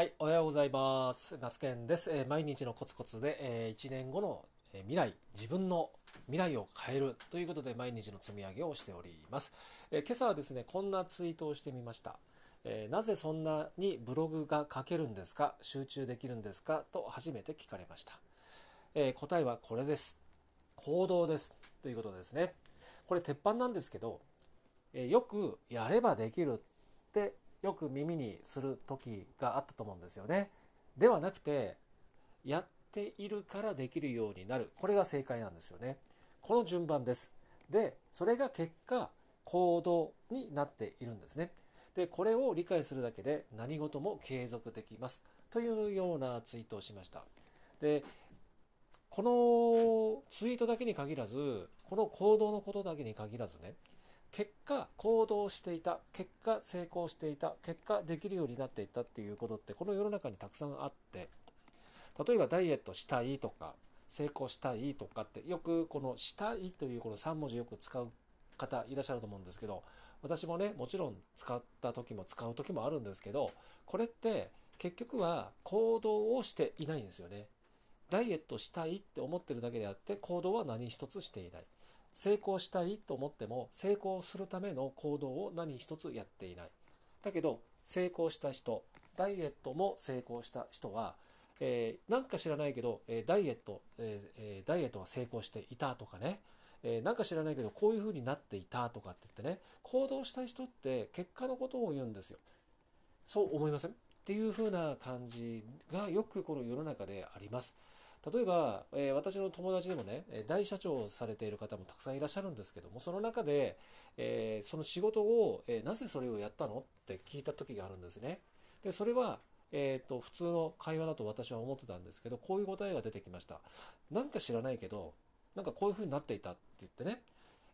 はい、おはようございます。夏健です。えー毎日のコツコツで、え1年後の、えー未来、自分の未来を変えるということで毎日の積み上げをしております。えー今朝はですね、こんなツイートをしてみました。えなぜそんなにブログが書けるんですか？集中できるんですか？と初めて聞かれました。え答えはこれです。行動です。ということですね。これ鉄板なんですけど、えよくやればできるってよく耳にする時があったと思うんですよね。ではなくて、やっているからできるようになる。これが正解なんですよね。この順番です。で、それが結果、行動になっているんですね。で、これを理解するだけで何事も継続できます。というようなツイートをしました。で、このツイートだけに限らず、この行動のことだけに限らずね、結果行動していた結果成功していた結果できるようになっていったっていうことってこの世の中にたくさんあって例えばダイエットしたいとか成功したいとかってよくこのしたいというこの3文字よく使う方いらっしゃると思うんですけど私もねもちろん使った時も使う時もあるんですけどこれって結局は行動をしていないんですよね。ダイエットしたいって思ってるだけであって行動は何一つしていない。成功したいと思っても成功するための行動を何一つやっていない。だけど成功した人ダイエットも成功した人は、えーなんか知らないけど、えーダイエット、えーえダイエットは成功していたとかね、えーなんか知らないけどこういう風になっていたとかって言ってね。行動した人って結果のことを言うんですよ。そう思いません？っていう風な感じがよくこの世の中であります。例えば、えー私の友達でもね、大社長をされている方もたくさんいらっしゃるんですけども、その中で、えーその仕事を、えーなぜそれをやったのって聞いた時があるんですね。で、それは、えーと、普通の会話だと私は思ってたんですけど、こういう答えが出てきました。なんか知らないけど、なんかこういう風になっていたって言ってね、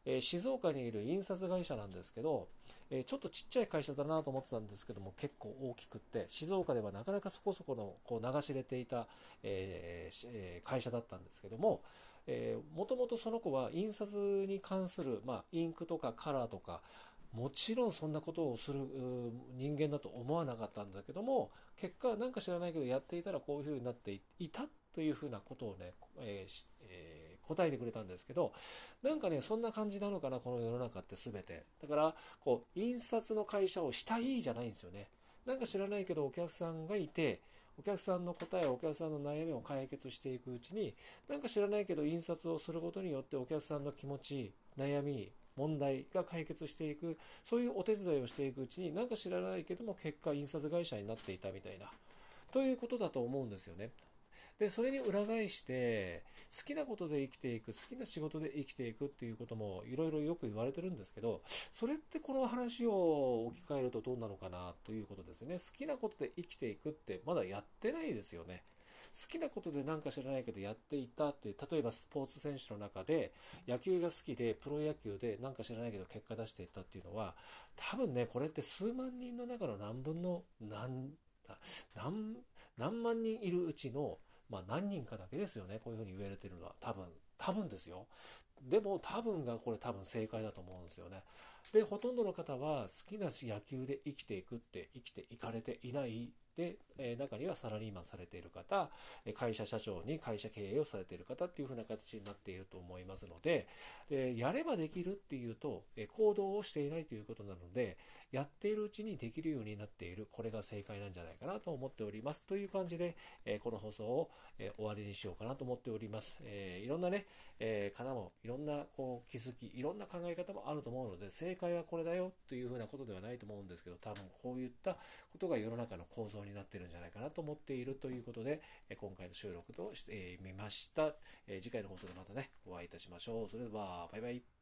えー静岡にいる印刷会社なんですけど、えーちょっとちっちゃい会社だなと思ってたんですけども結構大きくって静岡ではなかなかそこそこのこう流し入れていた、えー会社だったんですけどももともとその子は印刷に関する、まあ、インクとかカラーとかもちろんそんなことをする人間だと思わなかったんだけども結果なんか知らないけどやっていたらこういうふうになっていたというふうなことをね、えーしえー答えてくれたんですけどなんかねそんな感じなのかなこの世の中って全て。だからこう印刷の会社をしたいじゃないんですよね。なんか知らないけどお客さんがいてお客さんの答えお客さんの悩みを解決していくうちになんか知らないけど印刷をすることによってお客さんの気持ち悩み問題が解決していくそういうお手伝いをしていくうちになんか知らないけども結果印刷会社になっていたみたいな。ということだと思うんですよね。でそれに裏返して好きなことで生きていく好きな仕事で生きていくっていうこともいろいろよく言われてるんですけどそれってこの話を置き換えるとどうなのかなということですね。好きなことで生きていくってまだやってないですよね。好きなことで何か知らないけどやっていたって例えばスポーツ選手の中で野球が好きでプロ野球で何か知らないけど結果出していったっていうのは多分ねこれって数万人の中の何分の何何何万人いるうちのまあ何人かだけですよね。こういうふうに言われてるのは。多分。多分ですよ。でも多分がこれ多分正解だと思うんですよね。でほとんどの方は好きな野球で生きていくって生きていかれていないで、え中にはサラリーマンされている方会社社長に会社経営をされている方っていう風な形になっていると思いますのででやればできるっていうとえ行動をしていないということなのでやっているうちにできるようになっているこれが正解なんじゃないかなと思っております。という感じで、えこの放送を、え終わりにしようかなと思っております、えいろんなね、えー方もいろんなこう気づきいろんな考え方もあると思うので正解はこれだよというふうなことではないと思うんですけど多分こういったことが世の中の構造にになってるんじゃないかなと思っているということで、え今回の収録としてみました、えー次回の放送でまたねお会いいたしましょう。それではバイバイ。